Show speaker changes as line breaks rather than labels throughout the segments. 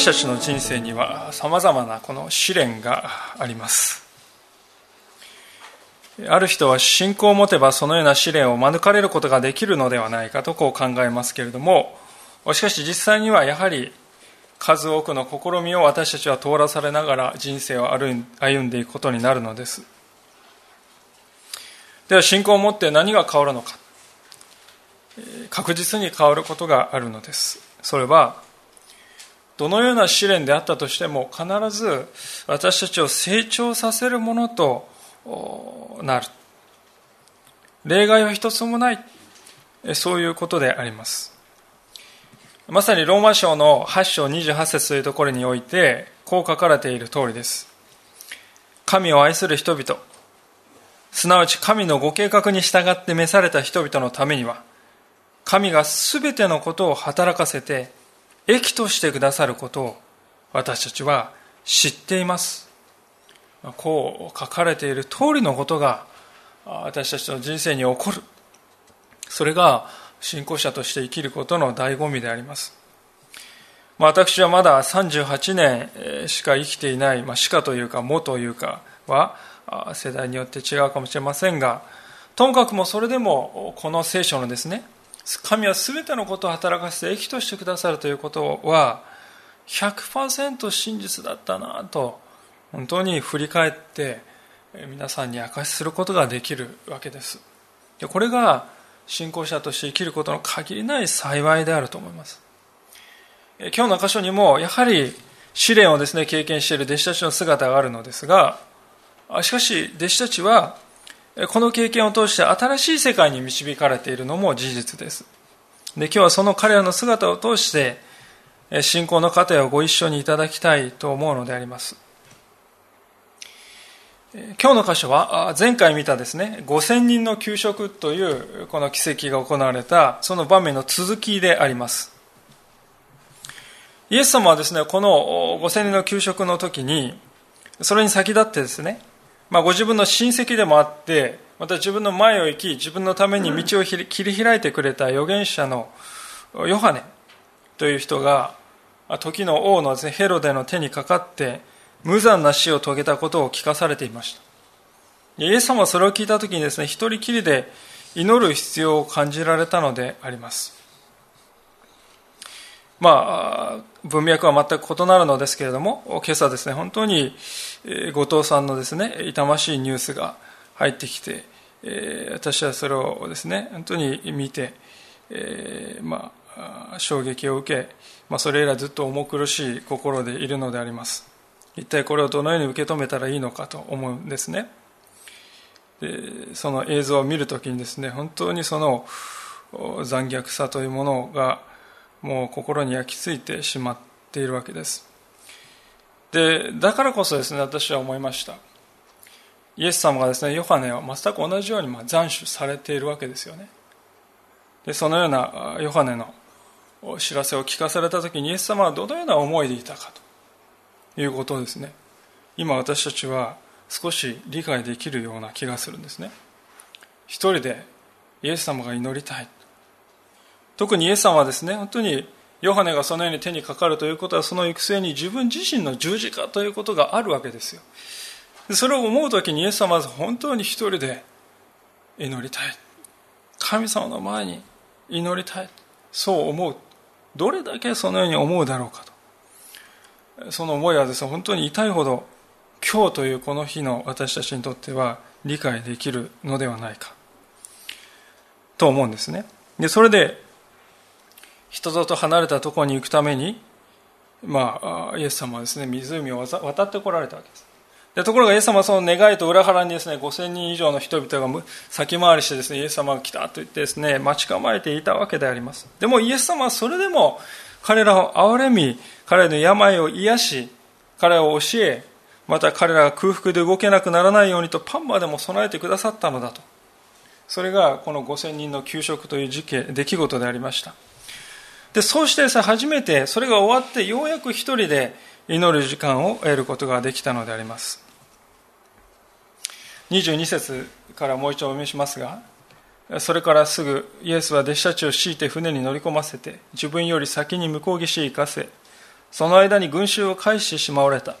私たちの人生にはさまざまなこの試練があります。ある人は信仰を持てばそのような試練を免れることができるのではないかとこう考えますけれどもしかし実際にはやはり数多くの試みを私たちは通らされながら人生を歩んでいくことになるのです。では信仰を持って何が変わるのか。確実に変わることがあるのです。それはどのような試練であったとしても必ず私たちを成長させるものとなる。例外は一つもない。そういうことであります。まさにローマ書の8章28節というところにおいてこう書かれている通りです。神を愛する人々すなわち神のご計画に従って召された人々のためには神が全てのことを働かせて益としてくださることを私たちは知っています。こう書かれている通りのことが私たちの人生に起こる。それが信仰者として生きることの醍醐味であります。私はまだ38年しか生きていない、まあ、しかというかもというかは世代によって違うかもしれませんがともかくもそれでもこの聖書のですね神は全てのことを働かせて益としてくださるということは100%真実だったなと本当に振り返って皆さんに明かしすることができるわけです。これが信仰者として生きることの限りない幸いであると思います。今日の箇所にもやはり試練をですね経験している弟子たちの姿があるのですがしかし弟子たちはこの経験を通して新しい世界に導かれているのも事実です。で今日はその彼らの姿を通して信仰の糧をご一緒にいただきたいと思うのであります。今日の箇所は前回見たですね5000人の給食というこの奇跡が行われたその場面の続きでありますイエス様はですねこの5000人の給食の時にそれに先立ってですねまあ、ご自分の親戚でもあってまた自分の前を行き自分のために道を切り開いてくれた預言者のヨハネという人が時の王のヘロデの手にかかって無残な死を遂げたことを聞かされていました。イエス様はそれを聞いた時にですね一人きりで祈る必要を感じられたのでありますまあ、文脈は全く異なるのですけれども、今朝ですね、本当に後藤さんのですね、痛ましいニュースが入ってきて、私はそれをですね、本当に見て、まあ、衝撃を受け、まあ、それ以来ずっと重苦しい心でいるのであります。一体これをどのように受け止めたらいいのかと思うんですね。でその映像を見るときにですね、本当にその残虐さというものがもう心に焼き付いてしまっているわけです。でだからこそですね私は思いました。イエス様がですねヨハネは全く同じようにま斬首されているわけですよね。でそのようなヨハネの知らせを聞かされた時にイエス様はどのような思いでいたかと。いうことをですね。今私たちは少し理解できるような気がするんですね。一人でイエス様が祈りたい。特にイエス様はですね、本当にヨハネがそのように手にかかるということは、その行く末に自分自身の十字架ということがあるわけですよ。それを思う時にイエス様は本当に一人で祈りたい。神様の前に祈りたい。そう思う。どれだけそのように思うだろうかと。その思いはですね、本当に痛いほど今日というこの日の私たちにとっては理解できるのではないか。と思うんですね。で、それで人里離れたところに行くために、まあ、イエス様はですね、湖を渡ってこられたわけです。でところがイエス様はその願いと裏腹にですね、5000人以上の人々が先回りしてですね、イエス様が来たと言ってですね、待ち構えていたわけであります。でもイエス様はそれでも彼らを憐れみ、彼らの病を癒し、彼らを教え、また彼らが空腹で動けなくならないようにとパンまでも備えてくださったのだとそれがこの5000人の給食という事件出来事でありましたでそうしてさ初めてそれが終わってようやく一人で祈る時間を得ることができたのであります。22節からもう一度お見せしますがそれからすぐイエスは弟子たちを強いて船に乗り込ませて自分より先に向こう岸へ行かせその間に群衆を返してしまわれた。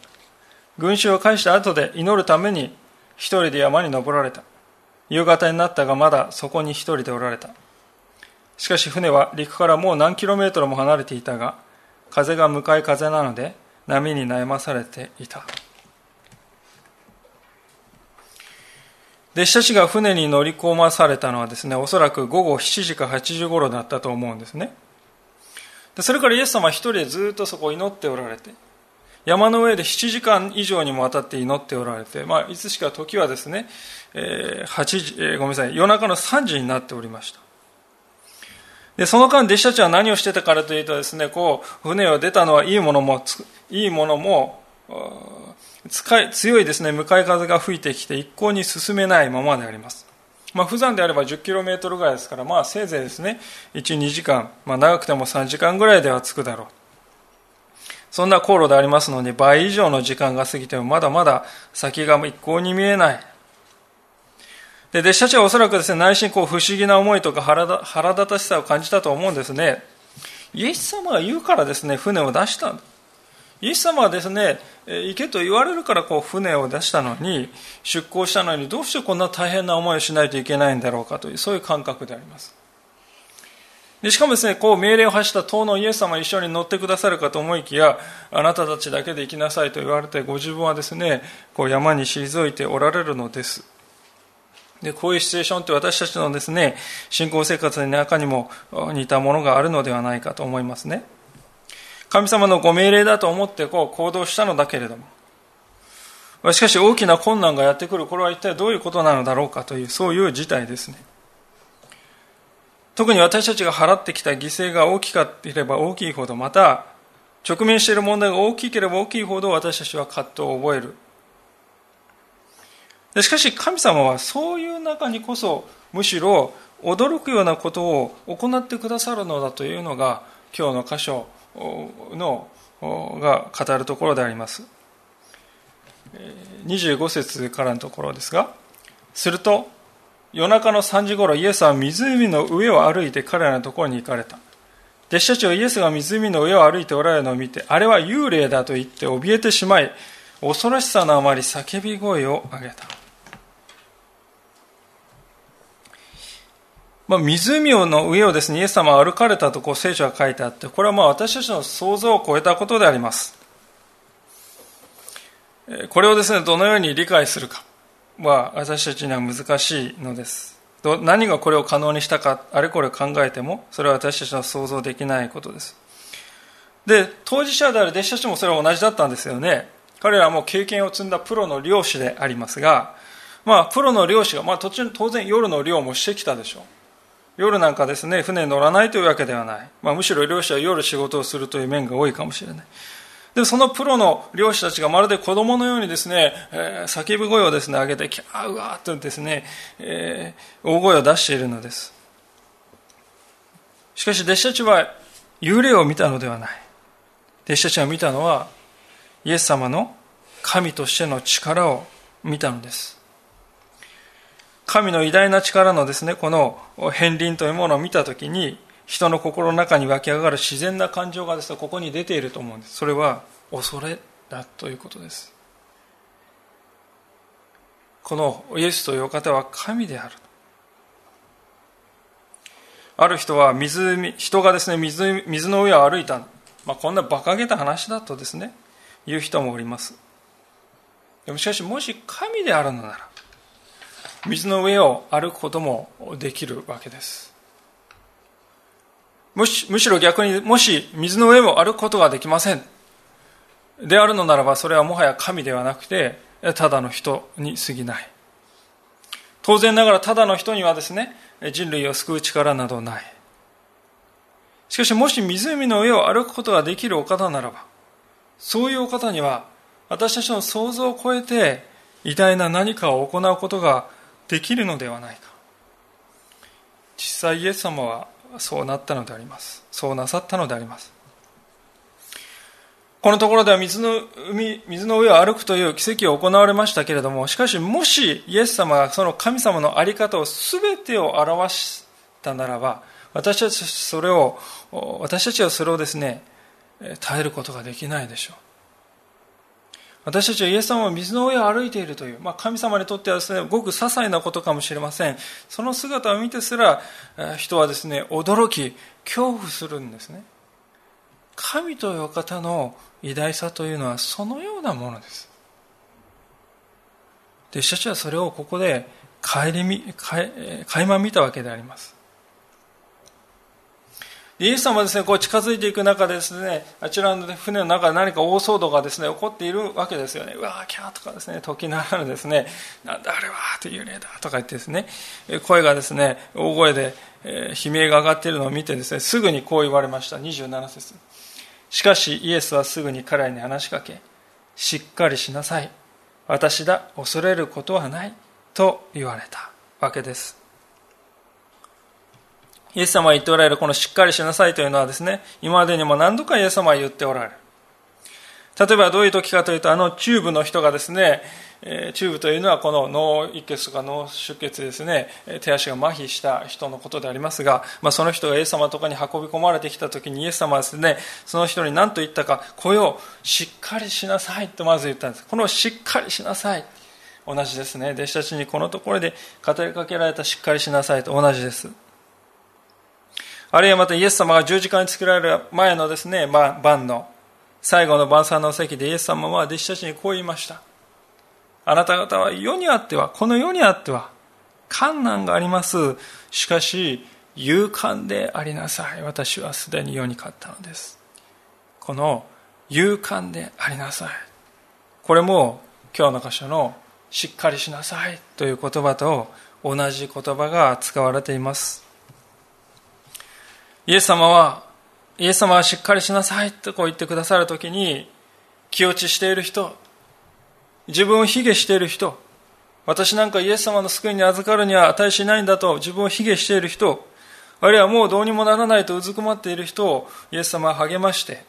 群衆を返した後で祈るために一人で山に登られた。夕方になったがまだそこに一人でおられた。しかし船は陸からもう何キロメートルも離れていたが風が向かい風なので波に悩まされていた弟子たちが船に乗り込まされたのはですねおそらく午後7時か8時頃だったと思うんですねでそれからイエス様は一人でずっとそこを祈っておられて山の上で7時間以上にもわたって祈っておられて、まあ、いつしか時はですね、えー、8時、えー、ごめんなさい、夜中の3時になっておりました。で、その間、弟子たちは何をしてたからというとですね、こう、船を出たのはいいものも、いいものも、使い強いですね、向かい風が吹いてきて一向に進めないままであります。まあ、普段であれば 10km ぐらいですから、まあ、せいぜいですね、1、2時間、まあ、長くても3時間ぐらいでは着くだろう。そんな航路でありますのに倍以上の時間が過ぎてもまだまだ先が一向に見えない。で、弟子たちはおそらくですね、内心こう不思議な思いとか腹立たしさを感じたと思うんですね。イエス様が言うからですね、船を出したイエス様はですね、行けと言われるからこう船を出したのに、出港したのにどうしてこんな大変な思いをしないといけないんだろうかという、そういう感覚であります。でしかもですね、こう命令を発した党のイエス様一緒に乗ってくださるかと思いきや、あなたたちだけで行きなさいと言われて、ご自分はですね、こう山に退いておられるのです。で、こういうシチュエーションって私たちのですね、信仰生活の中にも似たものがあるのではないかと思いますね。神様のご命令だと思ってこう行動したのだけれども、しかし大きな困難がやってくる、これは一体どういうことなのだろうかという、そういう事態ですね。特に私たちが払ってきた犠牲が大きければ大きいほど、また、直面している問題が大きければ大きいほど私たちは葛藤を覚える。しかし神様はそういう中にこそむしろ驚くようなことを行ってくださるのだというのが今日の箇所のが語るところであります。25節からのところですがすると夜中の3時頃イエスは湖の上を歩いて彼らのところに行かれた。弟子たちはイエスが湖の上を歩いておられるのを見てあれは幽霊だと言って怯えてしまい恐ろしさのあまり叫び声を上げた。まあ、湖の上をですね、イエス様は歩かれたとこう聖書が書いてあって、これはまあ私たちの想像を超えたことであります。これをですね、どのように理解するかは私たちには難しいのです。何がこれを可能にしたか、あれこれ考えても、それは私たちは想像できないことです。で、当事者である弟子たちもそれは同じだったんですよね。彼らも経験を積んだプロの漁師でありますが、まあ、プロの漁師が、まあ、途中、当然夜の漁もしてきたでしょう。夜なんかですね、船に乗らないというわけではない。まあ、むしろ漁師は夜仕事をするという面が多いかもしれない。でもそのプロの漁師たちがまるで子供のようにですね、えー、叫び声をですね、上げて、キャーうわーっとですね、えー、大声を出しているのです。しかし弟子たちは幽霊を見たのではない。弟子たちが見たのは、イエス様の神としての力を見たのです。神の偉大な力のですね、この片鱗というものを見たときに、人の心の中に湧き上がる自然な感情がですね、ここに出ていると思うんです。それは恐れだということです。このイエスというお方は神である。ある人は湖、人がですね、水水の上を歩いた。まあ、こんな馬鹿げた話だとですね、言う人もおります。でもしかし、もし神であるのなら、水の上を歩くこともできるわけです。むしむしろ逆に、もし水の上を歩くことができません。であるのならば、それはもはや神ではなくて、ただの人に過ぎない。当然ながら、ただの人にはですね、人類を救う力などない。しかし、もし湖の上を歩くことができるお方ならば、そういうお方には、私たちの想像を超えて偉大な何かを行うことができるのではないか。実際イエス様はそうなったのであります。そうなさったのであります。このところでは水の海水の上を歩くという奇跡を行われましたけれどもしかしもしイエス様がその神様の在り方を全てを表したならば私たちそれを私たちはそれをですね耐えることができないでしょう。私たちはイエス様は水の上を歩いているという、まあ、神様にとってはですね、ごく些細なことかもしれません。その姿を見てすら、人はですね、驚き、恐怖するんですね。神という方の偉大さというのはそのようなものです。弟子たちはそれをここで顧み、垣間見たわけであります。イエス様はですね、こう近づいていく中でですね、あちらの船の中で何か大騒動がですね、起こっているわけですよね。うわー、キャーとかですね、時ならぬですね、なんだあれはという霊だとか言ってですね、声がですね、大声で、悲鳴が上がっているのを見てですね、すぐにこう言われました。27節しかしイエスはすぐに彼らに話しかけ、しっかりしなさい。私だ、恐れることはない。と言われたわけです。イエス様が言っておられるこのしっかりしなさいというのはですね、今までにも何度かイエス様は言っておられる。例えばどういう時かというと、あのチューブの人がですね、えチューブというのはこの脳溢血とか脳出血ですね、手足が麻痺した人のことでありますが、まあ、その人がイエス様とかに運び込まれてきた時にイエス様はですね、その人に何と言ったか、これをしっかりしなさいとまず言ったんです。このしっかりしなさい。同じですね。弟子たちにこのところで語りかけられたしっかりしなさいと同じです。あるいはまたイエス様が十字架につけられる前のですね、晩の最後の晩餐の席でイエス様は弟子たちにこう言いました。あなた方は世にあっては、この世にあっては、困難があります。しかし、勇敢でありなさい。私はすでに世に勝ったのです。この勇敢でありなさい。これも今日の箇所のしっかりしなさいという言葉と同じ言葉が使われています。イエス様は、イエス様はしっかりしなさいとこう言ってくださるときに、気落ちしている人、自分を卑下している人、私なんかイエス様の救いに預かるには値しないんだと自分を卑下している人、あるいはもうどうにもならないとうずくまっている人をイエス様は励まして、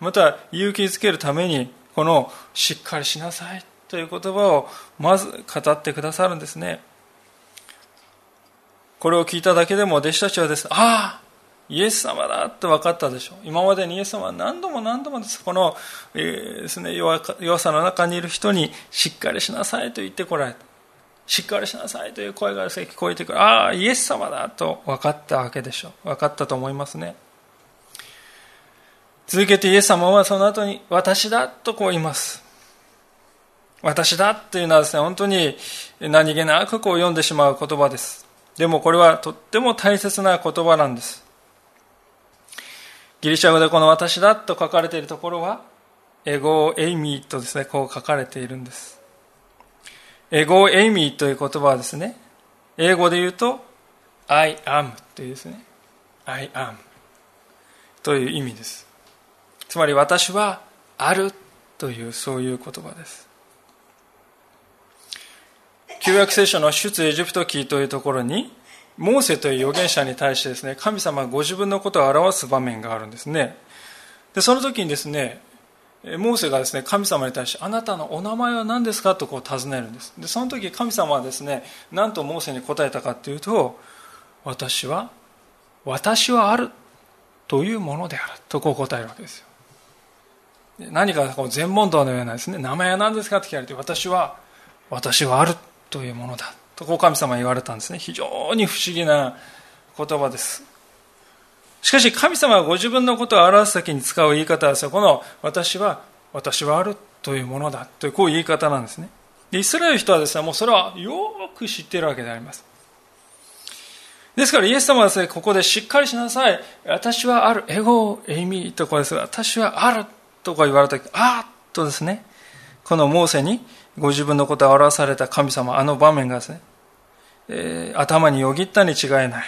また勇気づけるために、このしっかりしなさいという言葉をまず語ってくださるんですね。これを聞いただけでも弟子たちはですね、ああイエス様だって分かったでしょう。今までにイエス様は何度も何度もです。この、えー、ですね、弱弱さの中にいる人にしっかりしなさいと言ってこられた。しっかりしなさいという声が聞こえてくる。ああ、イエス様だと分かったわけでしょう。分かったと思いますね。続けてイエス様はその後に私だとこう言います。私だっていうのはですね、本当に何気なくこう読んでしまう言葉です。でもこれはとっても大切な言葉なんです。ギリシャ語でこの私だと書かれているところは、エゴエイミーとですね、こう書かれているんです。エゴエイミーという言葉はですね、英語で言うと、I am というですね、I am という意味です。つまり私はあるというそういう言葉です。旧約聖書の出エジプト記というところに、モーセという預言者に対してですね、神様がご自分のことを表す場面があるんですね。で、その時にですね、モーセがですね、神様に対して、あなたのお名前は何ですかとこう尋ねるんです。で、その時神様はですね、何とモーセに答えたかというと、私は、私はあるというものであるとこう答えるわけですよ。何かこう全問答のようなですね、名前は何ですかって聞かれて、私は、私はあるというものだとこう神様は言われたんですね。非常に不思議な言葉です。しかし神様はご自分のことを表す時に使う言い方はこの私は私はあるというものだというこういう言い方なんですね。でイスラエル人はですねもうそれはよく知っているわけであります。ですからイエス様はですねここでしっかりしなさい。私はあるエゴエイミーとこです私はあるとか言われた時あっとですねこのモーセにご自分のことを表された神様、あの場面がですね、えー、頭によぎったに違いない。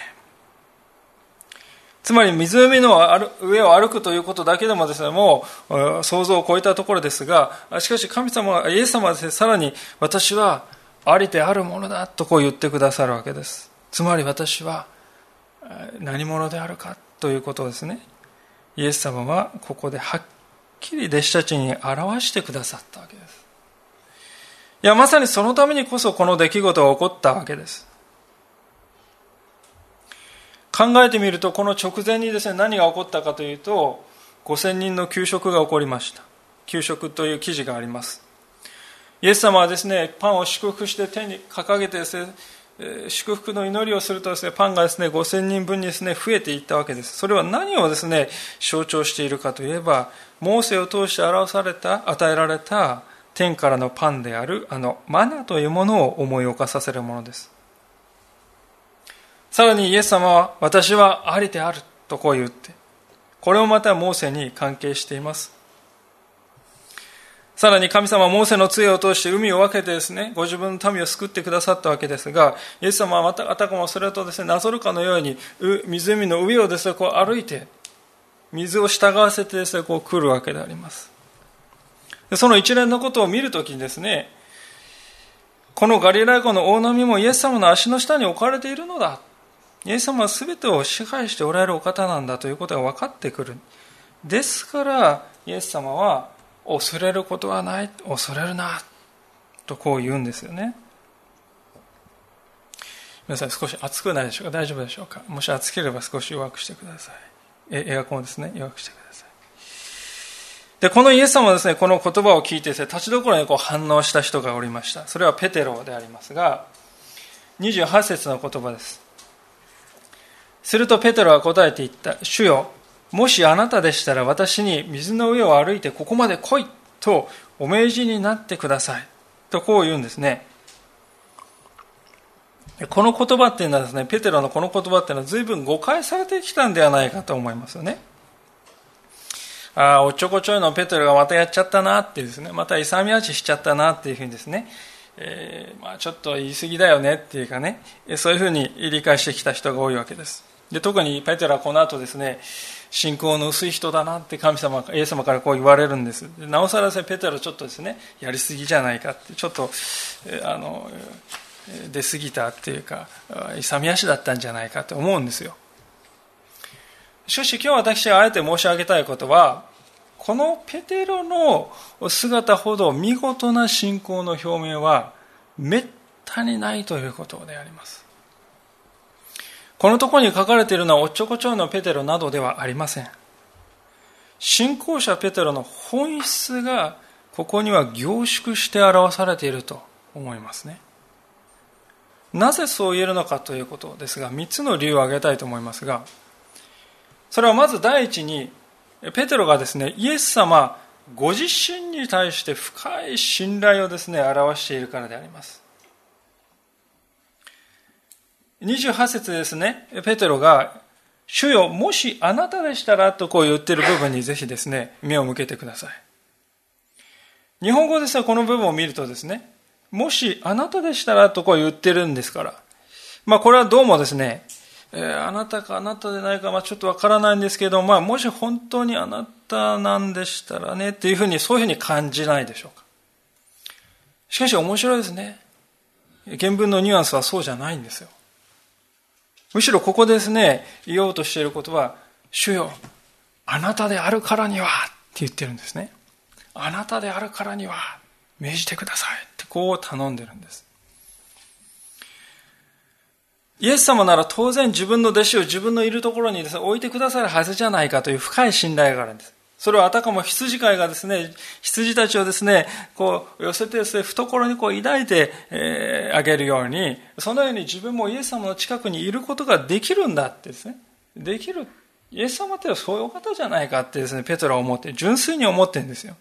つまり湖の上を歩くということだけでもですね、もう想像を超えたところですが、しかし神様は、イエス様はですね、さらに私はありてあるものだとこう言ってくださるわけです。つまり私は何者であるかということですね。イエス様はここではっきり弟子たちに表してくださったわけです。いや、まさにそのためにこそこの出来事が起こったわけです。考えてみると、この直前にですね、何が起こったかというと、5000人の給食が起こりました。給食という記事があります。イエス様はですね、パンを祝福して手に掲げてですね、祝福の祈りをするとですね、パンがですね、5000人分にですね、増えていったわけです。それは何をですね、象徴しているかといえば、モーセを通して表された、与えられた天からのパンである、あの、マナというものを思い起こさせるものです。さらにイエス様は私はありであるとこう言って、これもまたモーセに関係しています。さらに神様はモーセの杖を通して海を分けてですね、ご自分の民を救ってくださったわけですが、イエス様はまたあたかもそれとですね、なぞるかのように、湖の上をですね、こう歩いて、水を従わせてですね、こう来るわけであります。その一連のことを見るときにですね、このガリラヤ湖の大波もイエス様の足の下に置かれているのだ。イエス様は全てを支配しておられるお方なんだということが分かってくる。ですから、イエス様は、恐れることはない、恐れるな、とこう言うんですよね。皆さん少し暑くないでしょうか？大丈夫でしょうか？もし暑ければ少し弱くしてください。えエアコンですね、弱くしてください。で、このイエス様はですね、この言葉を聞いてですね、立ちどころにこう反応した人がおりました。それはペテロでありますが、28節の言葉です。するとペテロは答えて言った。主よ、もしあなたでしたら私に水の上を歩いてここまで来いとお命じになってください。とこう言うんですね。この言葉っていうのはですね、ペテロのこの言葉っていうのは随分誤解されてきたんではないかと思いますよね。ああ、おっちょこちょいのペテロがまたやっちゃったなっていうですね、また勇み足しちゃったなっていうふうにですね、えー、まあちょっと言い過ぎだよねっていうかね、そういうふうに理解してきた人が多いわけです。で特にペテロはこの後ですね信仰の薄い人だなって神様イエス様からこう言われるんです。なおさらですねペテロちょっとですねやりすぎじゃないかってちょっとあの出過ぎたっていうか勇み足だったんじゃないかと思うんですよ。しかし今日私があえて申し上げたいことはこのペテロの姿ほど見事な信仰の表明はめったにないということであります。このところに書かれているのはおっちょこちょいのペテロなどではありません。信仰者ペテロの本質がここには凝縮して表されていると思いますね。なぜそう言えるのかということですが、3つの理由を挙げたいと思いますが、それはまず第一に、ペテロがですね、イエス様ご自身に対して深い信頼をですね、表しているからであります。28節ですね、ペテロが、主よ、もしあなたでしたらとこう言ってる部分にぜひですね、目を向けてください。日本語ですね、この部分を見るとですね、もしあなたでしたらとこう言ってるんですから。まあこれはどうもですね、えー、あなたかあなたでないか、まあちょっとわからないんですけど、まあもし本当にあなたなんでしたらね、っていうふうに、そういうふうに感じないでしょうか。しかし面白いですね。原文のニュアンスはそうじゃないんですよ。むしろここですね、言おうとしていることは、主よ、あなたであるからにはって言ってるんですね。あなたであるからには命じてくださいってこう頼んでるんです。イエス様なら当然自分の弟子を自分のいるところにですね、置いてくださるはずじゃないかという深い信頼があるんです。それはあたかも羊飼いがですね、羊たちをですね、こう寄せてですね、懐にこう抱いて、あげるように、そのように自分もイエス様の近くにいることができるんだってですね、できる。イエス様ってそういう方じゃないかってですね、ペトロは思って、純粋に思ってるんですよ。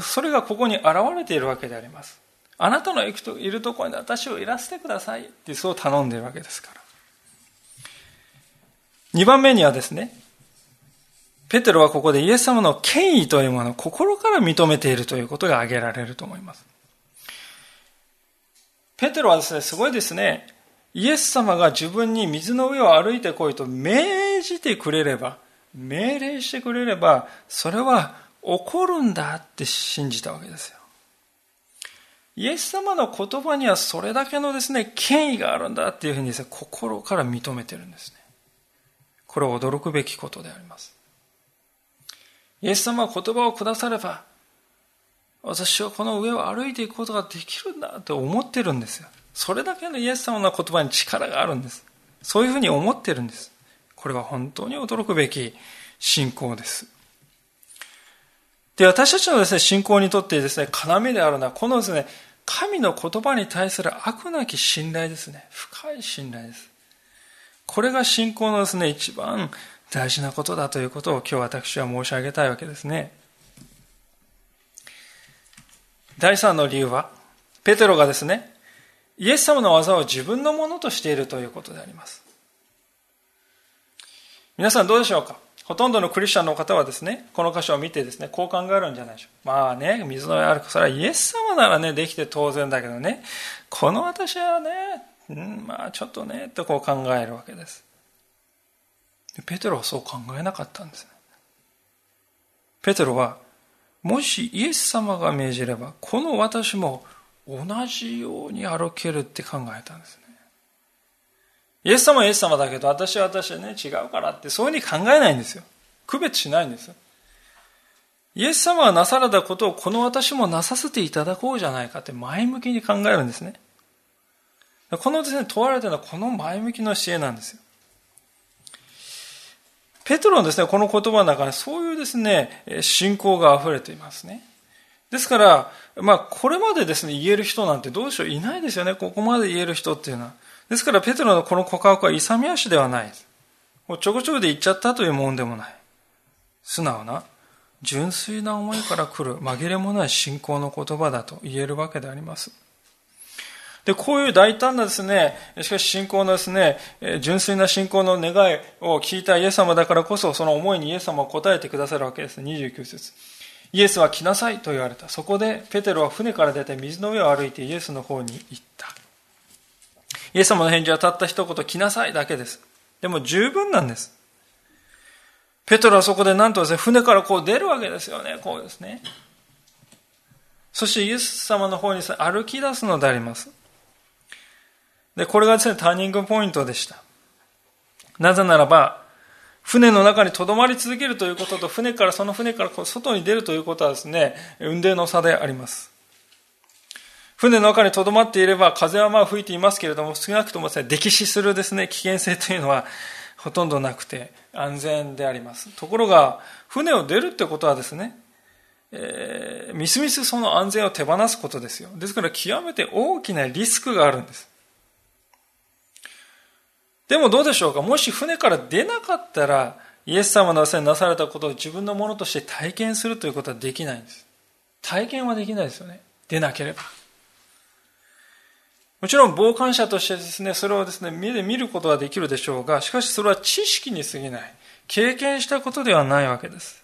それがここに現れているわけであります。あなたのいるところに私をいらせてくださいってそう頼んでいるわけですから。2番目にはですね、ペテロはここでイエス様の権威というものを心から認めているということが挙げられると思います。ペテロはですね、すごいですね、イエス様が自分に水の上を歩いてこいと命じてくれれば、命令してくれれば、それは起こるんだって信じたわけですよ。イエス様の言葉にはそれだけのですね、権威があるんだっていうふうにですね、心から認めてるんですね。これは驚くべきことであります。イエス様は言葉をくだされば、私はこの上を歩いていくことができるんだと思ってるんですよ。それだけのイエス様の言葉に力があるんです。そういうふうに思ってるんです。これは本当に驚くべき信仰です。で、私たちのですね、信仰にとってですね、要であるのは、このですね、神の言葉に対する悪なき信頼ですね。深い信頼です。これが信仰のですね、一番大事なことだということを今日私は申し上げたいわけですね。第三の理由は、ペテロがですね、イエス様の技を自分のものとしているということであります。皆さんどうでしょうか？ほとんどのクリスチャンの方はですね、この箇所を見てですね、こう考えるんじゃないでしょう。まあね、水の上歩く。それはイエス様ならね、できて当然だけどね、この私はね、うん、まあちょっとね、とこう考えるわけです。ペテロはそう考えなかったんですね。ペテロは、もしイエス様が命じれば、この私も同じように歩けるって考えたんですね。イエス様はイエス様だけど、私は私はね、違うからって、そういうふうに考えないんですよ。区別しないんですよ。イエス様がなされたことをこの私もなさせていただこうじゃないかって前向きに考えるんですね。このですね、問われてるのはこの前向きの姿勢なんですよ。ペトロのですね、この言葉の中にそういうですね、信仰が溢れていますね。ですから、まあ、これまでですね、言える人なんてどうしょういないですよね。ここまで言える人っていうのは。ですから、ペテロのこの告白は勇み足ではない。もうちょこちょこで言っちゃったというもんでもない。素直な、純粋な思いから来る紛れもない信仰の言葉だと言えるわけであります。で、こういう大胆なですね、しかし信仰のですね、純粋な信仰の願いを聞いたイエス様だからこそ、その思いにイエス様は答えてくださるわけです。29節。イエスは来なさいと言われた。そこでペテロは船から出て水の上を歩いてイエスの方に行った。イエス様の返事はたった一言、来なさいだけです。でも十分なんです。ペテロはそこでなんとですね、船からこう出るわけですよね。こうですね。そしてイエス様の方に歩き出すのであります。で、これがですね、ターニングポイントでした。なぜならば、船の中に留まり続けるということと、船から、その船から外に出るということはですね、運転の差であります。船の中に留まっていれば、風はまあ吹いていますけれども、少なくともですね、溺死するですね、危険性というのはほとんどなくて、安全であります。ところが、船を出るってことはですね、えー、みすみすその安全を手放すことですよ。ですから極めて大きなリスクがあるんです。でもどうでしょうか？もし船から出なかったら、イエス様のせいになされたことを自分のものとして体験するということはできないんです。体験はできないですよね。出なければ。もちろん傍観者としてですね、それをですね、目で見ることはできるでしょうが、しかしそれは知識に過ぎない。経験したことではないわけです。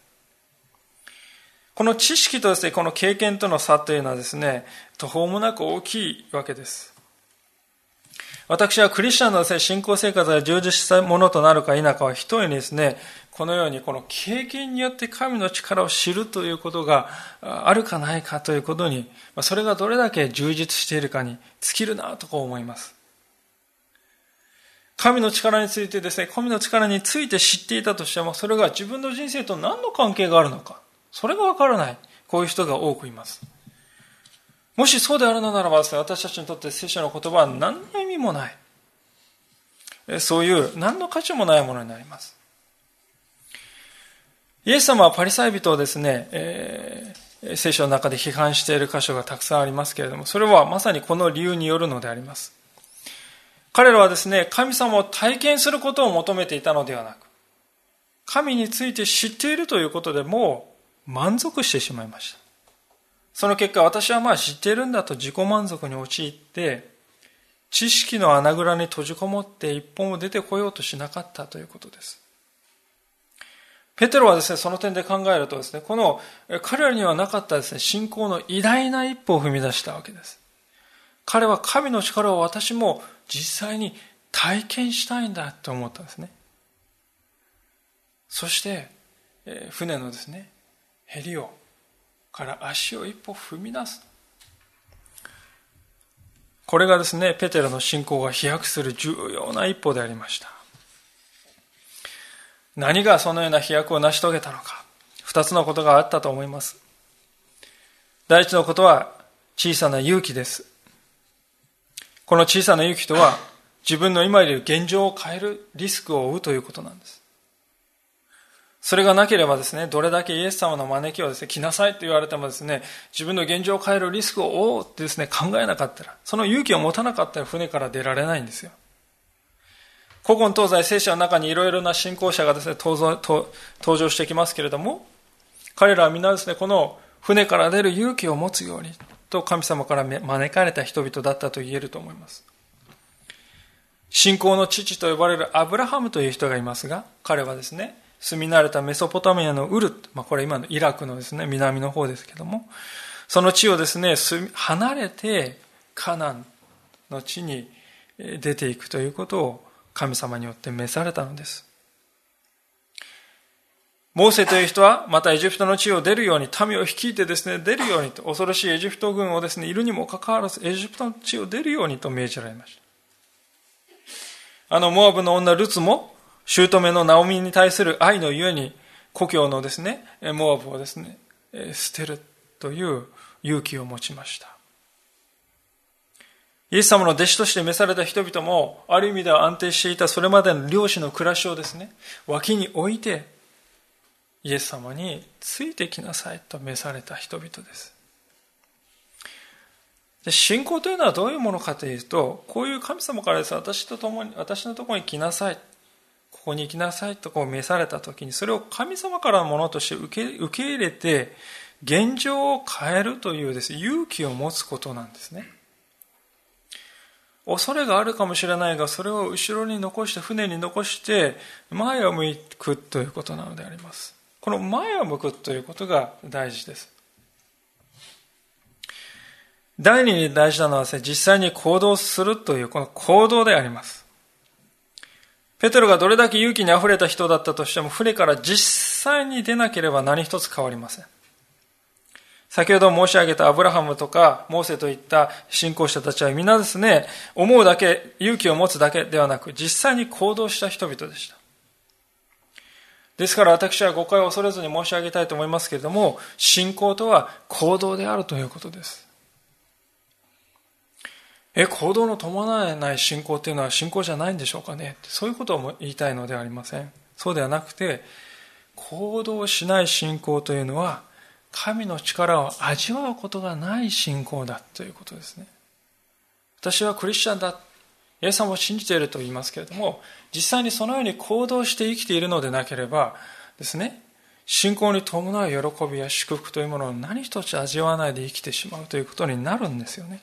この知識とですね、この経験との差というのはですね、途方もなく大きいわけです。私はクリスチャンのですね、信仰生活が充実したものとなるか否かは一重にですね、このようにこの経験によって神の力を知るということがあるかないかということに、それがどれだけ充実しているかに尽きるなとこう思います。神の力についてですね、神の力について知っていたとしても、それが自分の人生と何の関係があるのか、それがわからない。こういう人が多くいます。もしそうであるのならばね、私たちにとって聖書の言葉は何の意味もない。そういう何の価値もないものになります。イエス様はパリサイ人をですね、えー、聖書の中で批判している箇所がたくさんありますけれども、それはまさにこの理由によるのであります。彼らはですね、神様を体験することを求めていたのではなく、神について知っているということでもう満足してしまいました。その結果、私はまあ知っているんだと自己満足に陥って、知識の穴蔵に閉じこもって一歩も出てこようとしなかったということです。ペテロはですね、その点で考えるとですね、この彼らにはなかったですね、信仰の偉大な一歩を踏み出したわけです。彼は神の力を私も実際に体験したいんだと思ったんですね。そして、船のですね、ヘリを、から足を一歩踏み出す。これがですね、ペテロの信仰が飛躍する重要な一歩でありました。何がそのような飛躍を成し遂げたのか。二つのことがあったと思います。第一のことは小さな勇気です。この小さな勇気とは自分の今いる現状を変えるリスクを負うということなんです。それがなければですね、どれだけイエス様の招きをですね、来なさいと言われてもですね、自分の現状を変えるリスクを負うってですね、考えなかったら、その勇気を持たなかったら船から出られないんですよ。古今東西聖書の中にいろいろな信仰者がですね、登場してきますけれども、彼らは皆ですね、この船から出る勇気を持つようにと神様から招かれた人々だったと言えると思います。信仰の父と呼ばれるアブラハムという人がいますが、彼はですね、住み慣れたメソポタミアのウルまあ、これ今のイラクのですね、南の方ですけども、その地をですね、離れてカナンの地に出ていくということを神様によって召されたのです。モーセという人はまたエジプトの地を出るように、民を率いてですね、出るようにと、恐ろしいエジプト軍をですね、いるにもかかわらず、エジプトの地を出るようにと命じられました。あの、モアブの女ルツも、姑のナオミに対する愛のゆえに、故郷のですね、モアブをですね、捨てるという勇気を持ちました。イエス様の弟子として召された人々も、ある意味では安定していたそれまでの漁師の暮らしをですね、脇に置いて、イエス様についてきなさいと召された人々です。で信仰というのはどういうものかというと、こういう神様からです、私と共に、私のところに来なさい。ここに行きなさいとこう召されたときに、それを神様からのものとして受け受け入れて、現状を変えるというです、勇気を持つことなんですね。恐れがあるかもしれないが、それを後ろに残して、船に残して、前を向くということなのであります。この前を向くということが大事です。第二に大事なのはですね、実際に行動するというこの行動であります。ペテロがどれだけ勇気に溢れた人だったとしても、船から実際に出なければ何一つ変わりません。先ほど申し上げたアブラハムとかモーセといった信仰者たちは皆ですね、思うだけ、勇気を持つだけではなく、実際に行動した人々でした。ですから私は誤解を恐れずに申し上げたいと思いますけれども、信仰とは行動であるということです。え、行動の伴わない信仰っていうのは信仰じゃないんでしょうかね？そういうことを言いたいのではありません。そうではなくて、行動しない信仰というのは、神の力を味わうことがない信仰だということですね。私はクリスチャンだ。イエス様を信じていると言いますけれども、実際にそのように行動して生きているのでなければですね、信仰に伴う喜びや祝福というものを何一つ味わわないで生きてしまうということになるんですよね。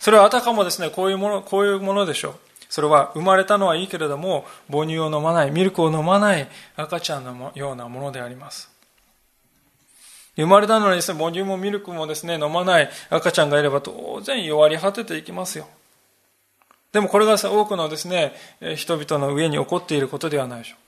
それはあたかもですね、こういうもの、こういうものでしょう。それは生まれたのはいいけれども、母乳を飲まない、ミルクを飲まない赤ちゃんのようなものであります。生まれたのにですね、母乳もミルクもですね、飲まない赤ちゃんがいれば当然弱り果てていきますよ。でもこれが多くのですね、人々の上に起こっていることではないでしょう。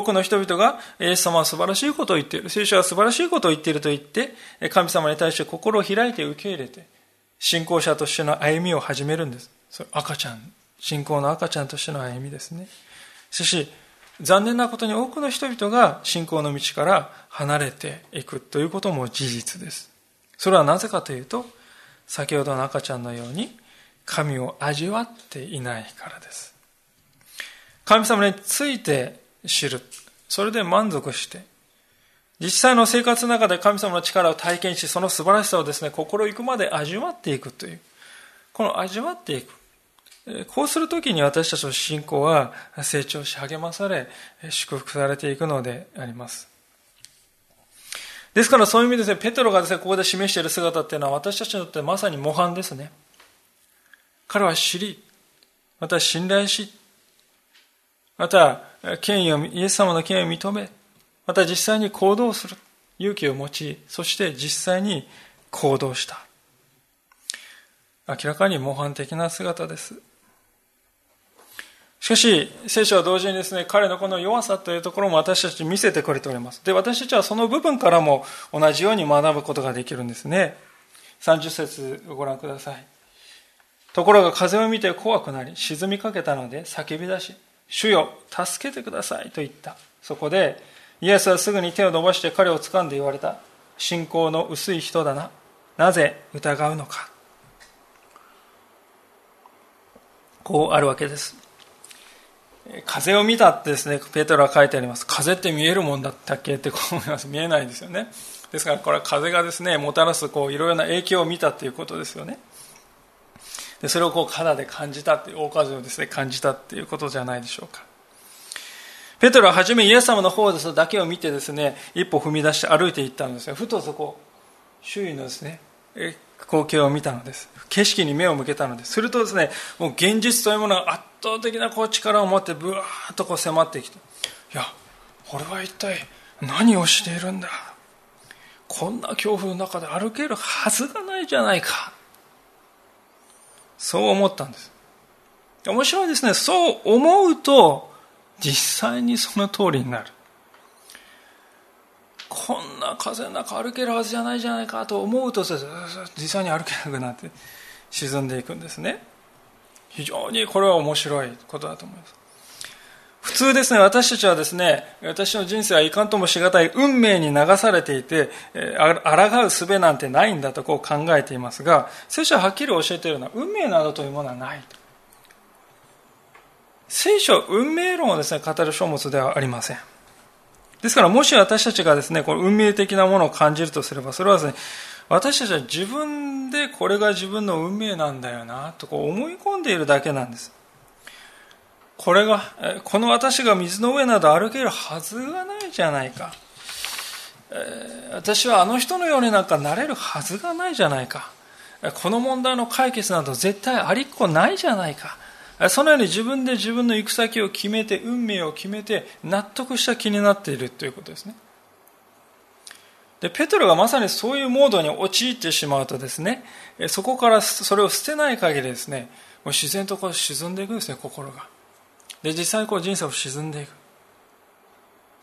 多くの人々が、イエス様は素晴らしいことを言っている。聖書は素晴らしいことを言っていると言って、神様に対して心を開いて受け入れて、信仰者としての歩みを始めるんです。それ赤ちゃん、信仰の赤ちゃんとしての歩みですね。しかし、残念なことに多くの人々が信仰の道から離れていくということも事実です。それはなぜかというと、先ほどの赤ちゃんのように神を味わっていないからです。神様について知る。それで満足して、実際の生活の中で神様の力を体験し、その素晴らしさをですね、心行くまで味わっていくという。この味わっていく。こうするときに私たちの信仰は成長し励まされ、祝福されていくのであります。ですからそういう意味ですね、ペトロがですね、ここで示している姿っていうのは私たちにとってまさに模範ですね。彼は知り、また信頼し、また権威を、イエス様の権威を認め、また実際に行動する勇気を持ち、そして実際に行動した。明らかに模範的な姿です。しかし、聖書は同時にですね、彼のこの弱さというところも私たち見せてくれております。で、私たちはその部分からも同じように学ぶことができるんですね。30節ご覧ください。ところが風を見て怖くなり、沈みかけたので叫び出し、主よ、助けてくださいと言った。そこで、イエスはすぐに手を伸ばして彼を掴んで言われた。信仰の薄い人だな。なぜ疑うのか。こうあるわけです。風を見たってですね、ペテロは書いてあります。風って見えるもんだったっけってこう思います。見えないですよね。ですからこれは風がですね、もたらすこういろいろな影響を見たということですよね。でそれをこう肌で感じたって大風をですね感じたっていうことじゃないでしょうかペテロは初めイエス様の方ですだけを見てですね一歩踏み出して歩いていったんですがふとそこ周囲のですね光景を見たのです。景色に目を向けたのです。するとですねもう現実というものが圧倒的なこう力を持ってぶわーっとこう迫ってきていや俺は一体何をしているんだ。こんな恐怖の中で歩けるはずがないじゃないか。そう思ったんです。面白いですね。そう思うと、実際にその通りになる。こんな風の中歩けるはずじゃないじゃないかと思うと、実際に歩けなくなって沈んでいくんですね。非常にこれは面白いことだと思います。普通ですね、私たちはですね、私の人生はいかんともしがたい運命に流されていて、抗う術なんてないんだとこう考えていますが、聖書ははっきり教えているのは、運命などというものはないと。聖書運命論をですね、語る書物ではありません。ですから、もし私たちがですね、この運命的なものを感じるとすれば、それはですね、私たちは自分でこれが自分の運命なんだよな、とこう思い込んでいるだけなんです。これが、この私が水の上など歩けるはずがないじゃないか。私はあの人のようになんかなれるはずがないじゃないか。この問題の解決など絶対ありっこないじゃないか。そのように自分で自分の行く先を決めて、運命を決めて、納得した気になっているということですね。で、ペトロがまさにそういうモードに陥ってしまうとですね、そこからそれを捨てない限りですね、もう自然とこう沈んでいくんですね、心が。で実際こう人生を沈んでいく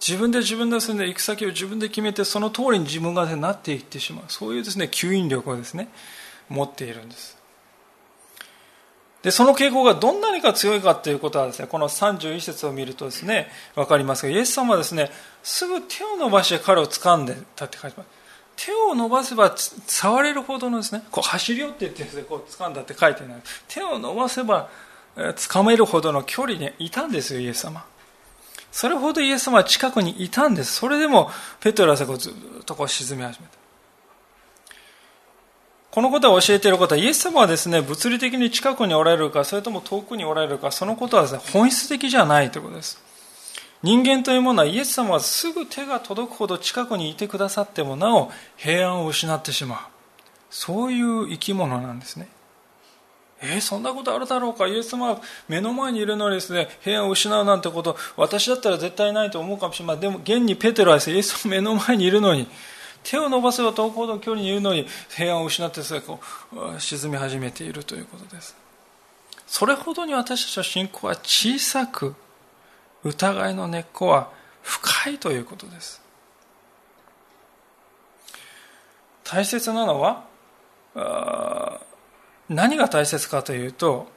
自分で自分で住んで行く先を自分で決めてその通りに自分がねなっていってしまうそういうですね吸引力をですね持っているんですでその傾向がどんなにか強いかということはですねこの31節を見るとですね分かりますがイエス様はですねすぐ手を伸ばして彼を掴んでたって書いてます手を伸ばせば触れるほどのですねこう走り寄っていってですねこう掴んだって書いてない手を伸ばせば掴めるほどの距離にいたんですよ、イエス様。それほどイエス様は近くにいたんです。それでも、ペトロはそこずっとこう沈み始めた。このことを教えていることは、イエス様はですね、物理的に近くにおられるか、それとも遠くにおられるか、そのことはですね、本質的じゃないということです。人間というものは、イエス様はすぐ手が届くほど近くにいてくださってもなお、平安を失ってしまう。そういう生き物なんですね。えー、そんなことあるだろうかイエス様は目の前にいるのにですね、平安を失うなんてこと、私だったら絶対ないと思うかもしれない。でも、現にペテロはですね、イエス様目の前にいるのに、手を伸ばせば遠くほど距離にいるのに、平安を失ってですね、こう沈み始めているということです。それほどに私たちの信仰は小さく、疑いの根っこは深いということです。大切なのは、何が大切かというと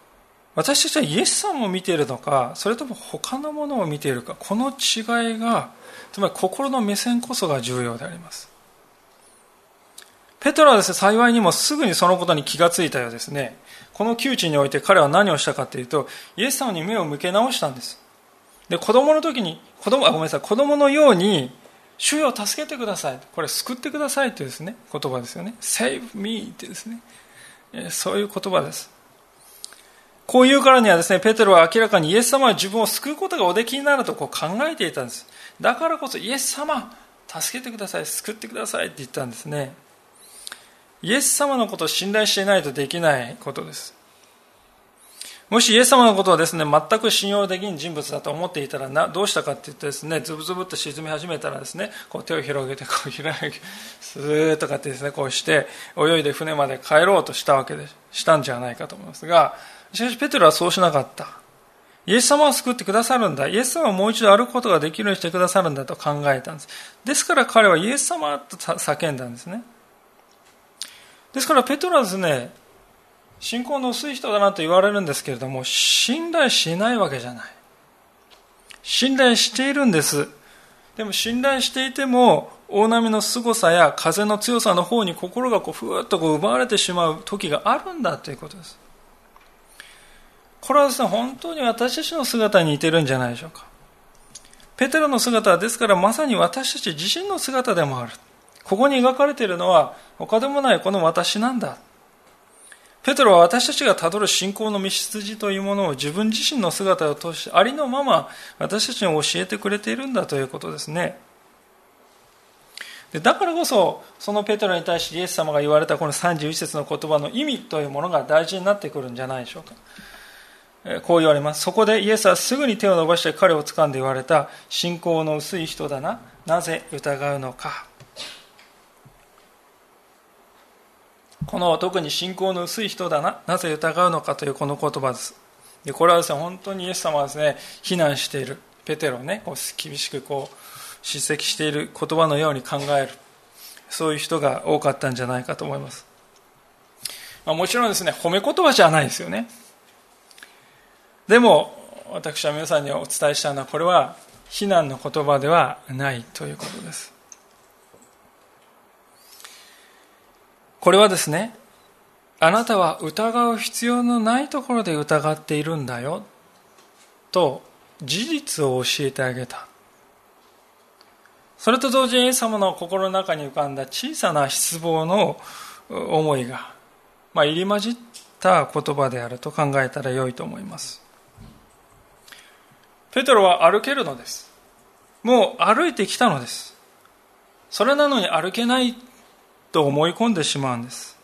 私たちはイエス様を見ているのかそれとも他のものを見ているかこの違いがつまり心の目線こそが重要でありますペトロはですね幸いにもすぐにそのことに気がついたようですねこの窮地において彼は何をしたかというとイエス様に目を向け直したんですで子供の時に子供あごめんなさい子供のように主よ助けてくださいこれ救ってくださいというですね言葉ですよね save me ってですねそういう言葉です。こう言うからにはですね、ペテロは明らかにイエス様は自分を救うことがおできになるとこう考えていたんです。だからこそイエス様、助けてください、救ってくださいって言ったんですね。イエス様のことを信頼していないとできないことです。もしイエス様のことをですね、全く信用できん人物だと思っていたらな、どうしたかって言ってですね、ズブズブと沈み始めたらですね、こう手を広げて、こう開いて、スーッとかってですね、こうして、泳いで船まで帰ろうとしたわけで、したんじゃないかと思いますが、しかしペテロはそうしなかった。イエス様を救ってくださるんだ。イエス様をもう一度歩くことができるようにしてくださるんだと考えたんです。ですから彼はイエス様と叫んだんですね。ですからペトロはですね、信仰の薄い人だなと言われるんですけれども、信頼しないわけじゃない。信頼しているんです。でも信頼していても、大波の凄さや風の強さの方に心がこうふーっとこう奪われてしまう時があるんだということです。これはですね、本当に私たちの姿に似てるんじゃないでしょうか。ペテロの姿はですからまさに私たち自身の姿でもある。ここに描かれているのは他でもないこの私なんだ。ペトロは私たちがたどる信仰の道筋というものを自分自身の姿を通してありのまま私たちに教えてくれているんだということですね。でだからこそ、そのペトロに対してイエス様が言われたこの31節の言葉の意味というものが大事になってくるんじゃないでしょうか。こう言われます。そこでイエスはすぐに手を伸ばして彼を掴んで言われた、信仰の薄い人だな、なぜ疑うのか。この特に信仰の薄い人だな、なぜ疑うのかというこの言葉です。でこれはですね、本当にイエス様はですね、非難している、ペテロをね、こう厳しくこう、叱責している言葉のように考える、そういう人が多かったんじゃないかと思います。まあ、もちろんですね、褒め言葉じゃないですよね。でも、私は皆さんにお伝えしたのは、これは非難の言葉ではないということです。これはですね、あなたは疑う必要のないところで疑っているんだよと事実を教えてあげた。それと同時にイエス様の心の中に浮かんだ小さな失望の思いが、まあ、入り混じった言葉であると考えたらよいと思います。ペトロは歩けるのです。もう歩いてきたのです。それなのに歩けないと思い込んでしまうんです。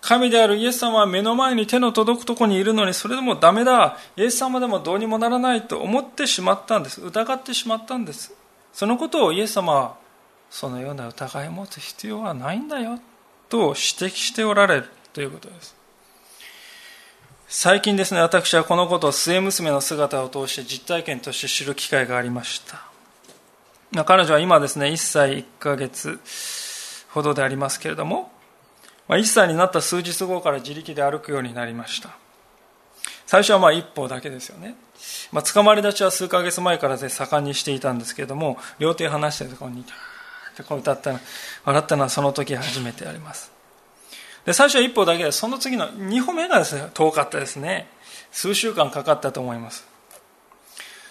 神であるイエス様は目の前に手の届くとこにいるのにそれでもダメだ。イエス様でもどうにもならないと思ってしまったんです。疑ってしまったんです。そのことをイエス様はそのような疑いを持つ必要はないんだよ。と指摘しておられる。ということです。最近ですね私はこのことを末娘の姿を通して実体験として知る機会がありました。彼女は今ですね1歳1ヶ月。ほどでありますけれども、まあ、1歳になった数日後から自力で歩くようになりました。最初はまあ一歩だけですよね、まあ、捕まり立ちは数ヶ月前からで盛んにしていたんですけれども両手離してるところにってこう歌った笑ったのはその時初めてあります。で最初は一歩だけでその次の2歩目がですね遠かったですね。数週間かかったと思います。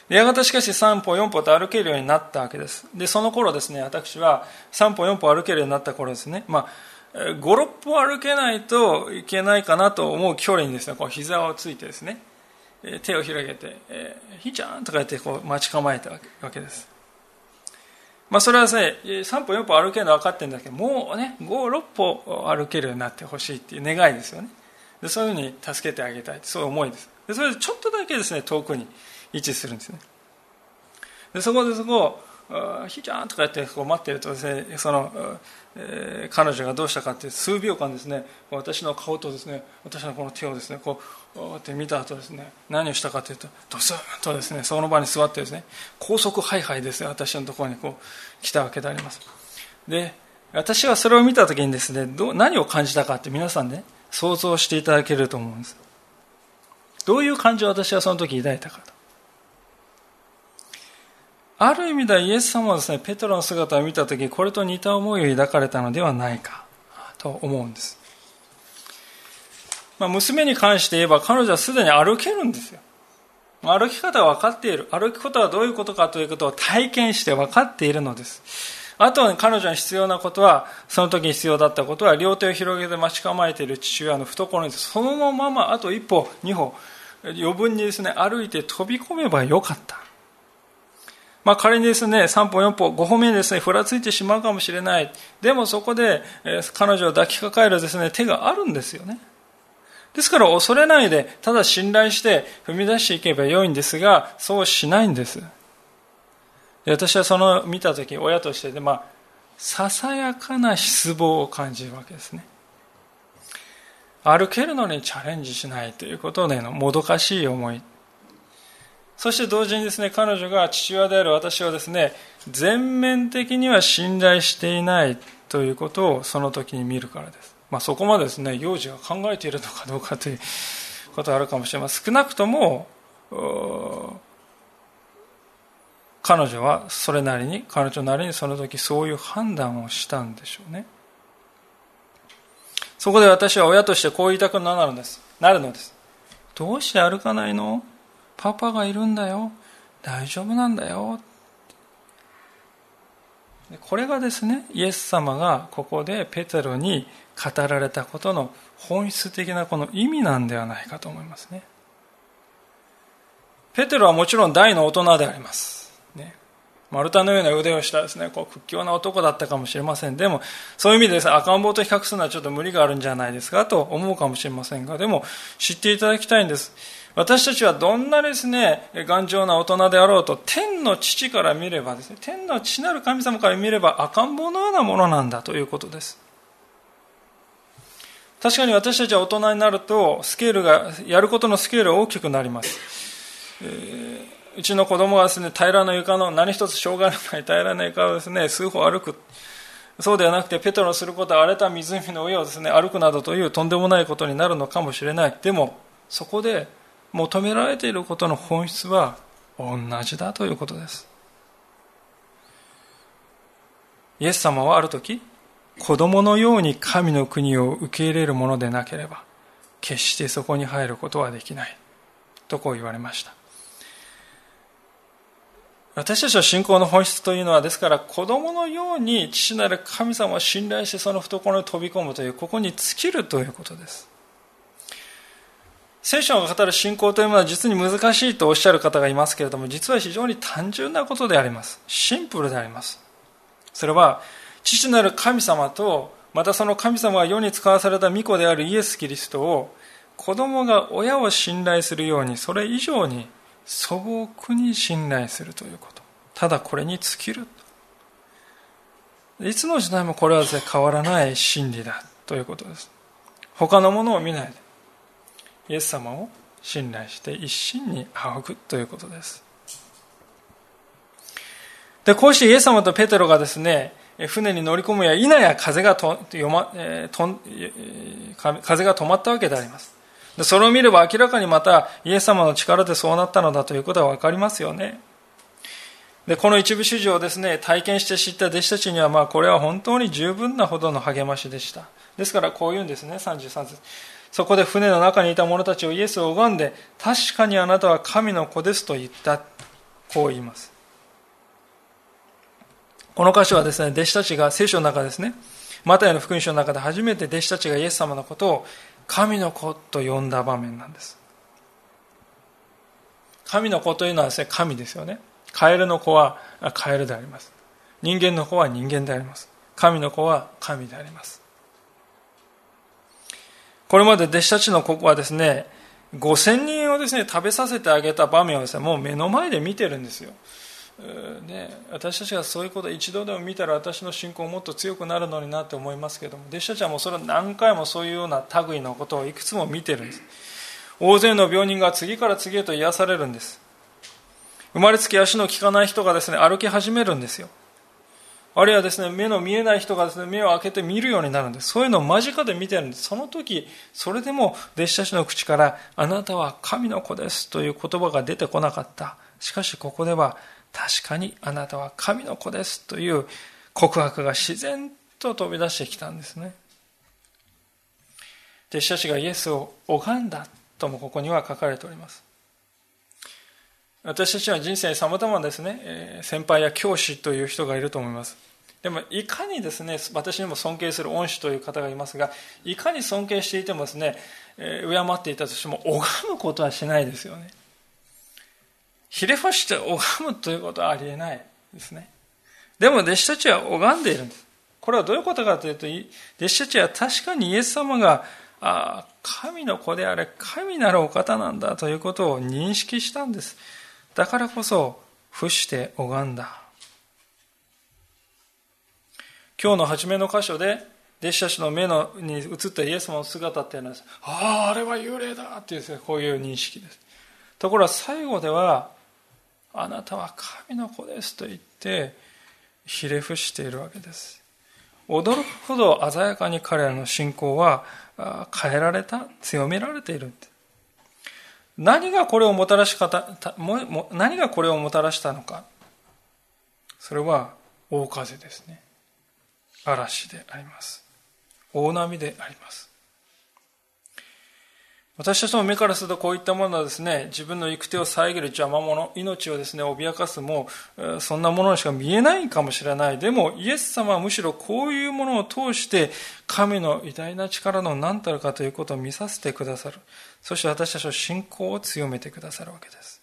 やがてしかし3歩4歩と歩けるようになったわけです。でその頃ですね私は3歩4歩歩けるようになった頃ですね。まあ56歩歩けないといけないかなと思う距離にですねこう膝をついてですね手を広げて「ひーちゃん」とか言ってこう待ち構えたわけです。まあそれはですね3歩4歩歩けるのは分かってるんだけどもうね56歩歩けるようになってほしいっていう願いですよね。でそういうふうに助けてあげたいそういう思いです。でそれでちょっとだけですね遠くに位置するんですね。でそこでそこを「ひーちゃん」とか言ってこう待ってるとですねその、えー、彼女がどうしたかって数秒間ですね私の顔とですね私のこの手をですねこうって見た後ですね何をしたかというとドスンとですねその場に座ってですね高速ハイハイですね私のところにこう来たわけであります。で私はそれを見た時にですねど何を感じたかって皆さんね想像していただけると思うんです。どういう感情を私はその時抱いたかと。ある意味ではイエス様はですね、ペトロの姿を見たとき、これと似た思いを抱かれたのではないかと思うんです。まあ、娘に関して言えば彼女はすでに歩けるんですよ。歩き方は分かっている。歩くことはどういうことかということを体験して分かっているのです。あとは彼女に必要なことは、その時に必要だったことは、両手を広げて待ち構えている父親の懐にそのままあと一歩、二歩、余分にですね、歩いて飛び込めばよかった。まあ、仮にですね、3歩4歩、5歩目にですね、ふらついてしまうかもしれない。でもそこで、え、彼女を抱きかかえるですね、手があるんですよね。ですから恐れないで、ただ信頼して踏み出していけばよいんですが、そうしないんです。で私はその見た時、親としてで、まあ、ささやかな失望を感じるわけですね。歩けるのにチャレンジしないということでのもどかしい思い。そして同時にですね、彼女が父親である私をですね、全面的には信頼していないということをその時に見るからです。まあ、そこまでですね、幼児が考えているのかどうかということがあるかもしれません。少なくとも、彼女はそれなりに、彼女なりにその時そういう判断をしたんでしょうね。そこで私は親としてこう言いたくなるのです。なるのです。どうして歩かないの？パパがいるんだよ。大丈夫なんだよ。これがですね、イエス様がここでペテロに語られたことの本質的なこの意味なんではないかと思いますね。ペテロはもちろん大の大人であります。ね、マルタのような腕をしたですね、こう屈強な男だったかもしれません。でも、そういう意味でですね、赤ん坊と比較するのはちょっと無理があるんじゃないですかと思うかもしれませんが、でも知っていただきたいんです。私たちはどんなですね、頑丈な大人であろうと、天の父から見ればですね、天の父なる神様から見れば赤ん坊のようなものなんだということです。確かに私たちは大人になると、スケールが、やることのスケールが大きくなります。えー、うちの子供はですね、平らな床の何一つ障害のない平らな床をですね、数歩歩く。そうではなくて、ペトロすることは荒れた湖の上をですね、歩くなどというとんでもないことになるのかもしれない。でも、そこで求められていることの本質は同じだということです。イエス様はある時、子供のように神の国を受け入れるものでなければ、決してそこに入ることはできない。とこう言われました。私たちの信仰の本質というのは、ですから子供のように父なる神様を信頼してその懐に飛び込むという、ここに尽きるということです。聖書が語る信仰というものは実に難しいとおっしゃる方がいますけれども、実は非常に単純なことであります。シンプルであります。それは、父なる神様と、またその神様が世に使わされた御子であるイエス・キリストを、子供が親を信頼するように、それ以上に素朴に信頼するということ。ただこれに尽きる。いつの時代もこれは変わらない真理だということです。他のものを見ないで、イエス様を信頼して一心に仰ぐということです。で、こうしてイエス様とペテロがですね、船に乗り込むや否や風がと、まえと風が止まったわけであります。でそれを見れば明らかにまたイエス様の力でそうなったのだということは分かりますよね。で、この一部始終をですね、体験して知った弟子たちには、まあ、これは本当に十分なほどの励ましでした。ですから、こう言うんですね、33節。そこで船の中にいた者たちをイエスを拝んで、確かにあなたは神の子ですと言った。こう言います。この箇所はですね、弟子たちが聖書の中ですね、マタイの福音書の中で初めて弟子たちがイエス様のことを神の子と呼んだ場面なんです。神の子というのはですね、神ですよね。カエルの子はカエルであります。人間の子は人間であります。神の子は神であります。これまで弟子たちのここはですね、5000人をですね、食べさせてあげた場面をですね、もう目の前で見てるんですよ。ね、私たちがそういうことを一度でも見たら私の信仰もっと強くなるのになって思いますけども弟子たちはもうそれを何回もそういうような類のことをいくつも見てるんです。大勢の病人が次から次へと癒されるんです。生まれつき足の利かない人がですね歩き始めるんですよ。あるいはですね目の見えない人がですね目を開けて見るようになるんですそういうのを間近で見てるんですその時それでも弟子たちの口からあなたは神の子ですという言葉が出てこなかったしかしここでは確かにあなたは神の子ですという告白が自然と飛び出してきたんですね。弟子たちがイエスを拝んだともここには書かれております。私たちは人生に様々ですね、先輩や教師という人がいると思います。でも、いかにですね、私にも尊敬する恩師という方がいますが、いかに尊敬していてもですね、敬っていたとしても、拝むことはしないですよね。ひれ伏して拝むということはありえないですね。でも弟子たちは拝んでいるんです。これはどういうことかというと、弟子たちは確かにイエス様がああ神の子であれ神なるお方なんだということを認識したんですだからこそ伏して拝んだ。今日の初めの箇所で弟子たちの目のに映ったイエス様の姿っていうのはあああれは幽霊だっていうねこういう認識です。ところが最後ではあなたは神の子ですと言ってひれ伏しているわけです。驚くほど鮮やかに彼らの信仰は変えられた強められている何がこれをもたらし方何がこれをもたらしたのか。それは大風ですね。嵐であります。大波であります。私たちの目からするとこういったものはですね自分の行く手を遮る邪魔者命をですね脅かすもうそんなものにしか見えないかもしれない。でもイエス様はむしろこういうものを通して神の偉大な力の何たるかということを見させてくださる。そして私たちの信仰を強めてくださるわけです。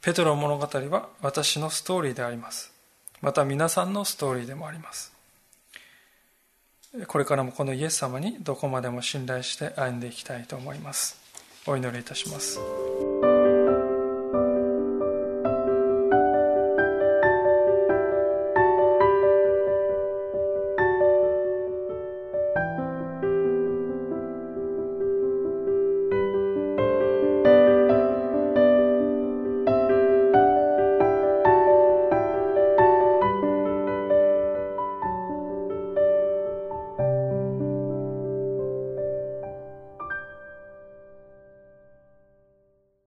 ペトロ物語は私のストーリーであります。また皆さんのストーリーでもあります。これからもこのイエス様にどこまでも信頼して歩んでいきたいと思います。お祈りいたします。